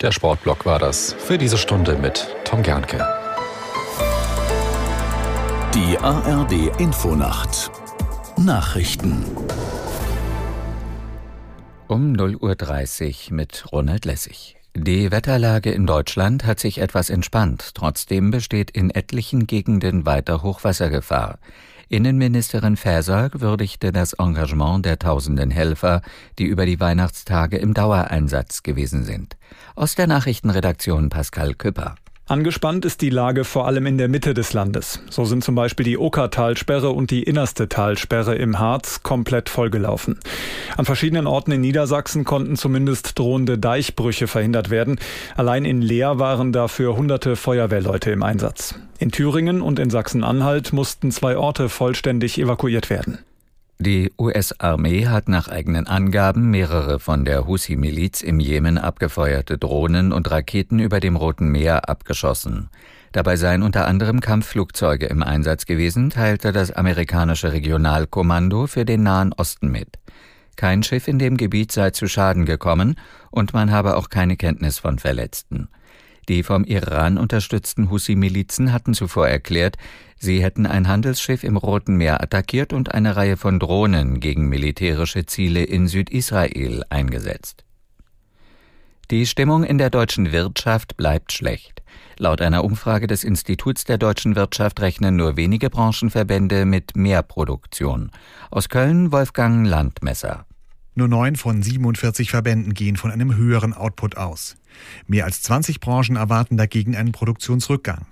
Der Sportblock war das für diese Stunde mit Tom Gernke. Die ARD Infonacht Nachrichten um 0.30 Uhr mit Ronald Lessig. Die Wetterlage in Deutschland hat sich etwas entspannt. Trotzdem besteht in etlichen Gegenden weiter Hochwassergefahr. Innenministerin Faeser würdigte das Engagement der tausenden Helfer, die über die Weihnachtstage im Dauereinsatz gewesen sind. Aus der Nachrichtenredaktion Pascal Küpper. Angespannt ist die Lage vor allem in der Mitte des Landes. So sind zum Beispiel die Okertalsperre und die innerste Talsperre im Harz komplett vollgelaufen. An verschiedenen Orten in Niedersachsen konnten zumindest drohende Deichbrüche verhindert werden. Allein in Leer waren dafür hunderte Feuerwehrleute im Einsatz. In Thüringen und in Sachsen-Anhalt mussten zwei Orte vollständig evakuiert werden. Die US-Armee hat nach eigenen Angaben mehrere von der Husi-Miliz im Jemen abgefeuerte Drohnen und Raketen über dem Roten Meer abgeschossen. Dabei seien unter anderem Kampfflugzeuge im Einsatz gewesen, teilte das amerikanische Regionalkommando für den Nahen Osten mit. Kein Schiff in dem Gebiet sei zu Schaden gekommen und man habe auch keine Kenntnis von Verletzten. Die vom Iran unterstützten Husi-Milizen hatten zuvor erklärt, sie hätten ein Handelsschiff im Roten Meer attackiert und eine Reihe von Drohnen gegen militärische Ziele in Südisrael eingesetzt. Die Stimmung in der deutschen Wirtschaft bleibt schlecht. Laut einer Umfrage des Instituts der deutschen Wirtschaft rechnen nur wenige Branchenverbände mit mehr Produktion. Aus Köln Wolfgang Landmesser. Nur neun von 47 Verbänden gehen von einem höheren Output aus. Mehr als 20 Branchen erwarten dagegen einen Produktionsrückgang.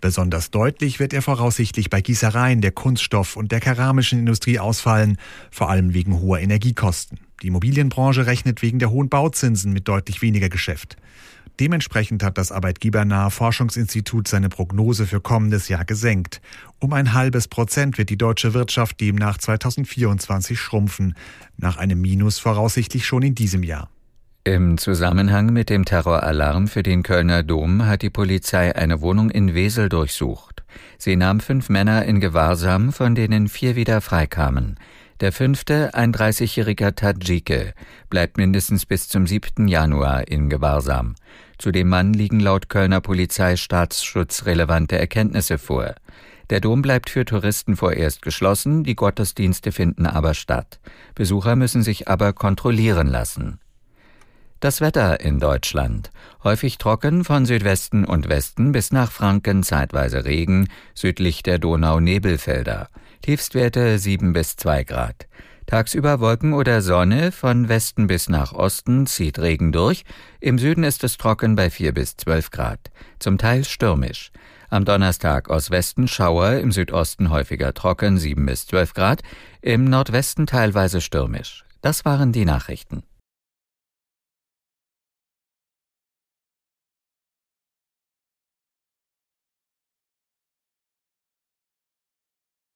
Besonders deutlich wird er voraussichtlich bei Gießereien, der Kunststoff- und der keramischen Industrie ausfallen, vor allem wegen hoher Energiekosten. Die Immobilienbranche rechnet wegen der hohen Bauzinsen mit deutlich weniger Geschäft. Dementsprechend hat das arbeitgebernahe Forschungsinstitut seine Prognose für kommendes Jahr gesenkt. Um ein halbes Prozent wird die deutsche Wirtschaft demnach 2024 schrumpfen, nach einem Minus voraussichtlich schon in diesem Jahr. Im Zusammenhang mit dem Terroralarm für den Kölner Dom hat die Polizei eine Wohnung in Wesel durchsucht. Sie nahm fünf Männer in Gewahrsam, von denen vier wieder freikamen. Der fünfte, ein 30-jähriger Tadjike, bleibt mindestens bis zum 7. Januar in Gewahrsam. Zu dem Mann liegen laut Kölner Polizei staatsschutzrelevante Erkenntnisse vor. Der Dom bleibt für Touristen vorerst geschlossen, die Gottesdienste finden aber statt. Besucher müssen sich aber kontrollieren lassen. Das Wetter in Deutschland. Häufig trocken von Südwesten und Westen bis nach Franken zeitweise Regen, südlich der Donau Nebelfelder. Tiefstwerte 7 bis 2 Grad. Tagsüber Wolken oder Sonne, von Westen bis nach Osten zieht Regen durch, im Süden ist es trocken bei 4 bis 12 Grad, zum Teil stürmisch. Am Donnerstag aus Westen Schauer, im Südosten häufiger trocken 7 bis 12 Grad, im Nordwesten teilweise stürmisch. Das waren die Nachrichten.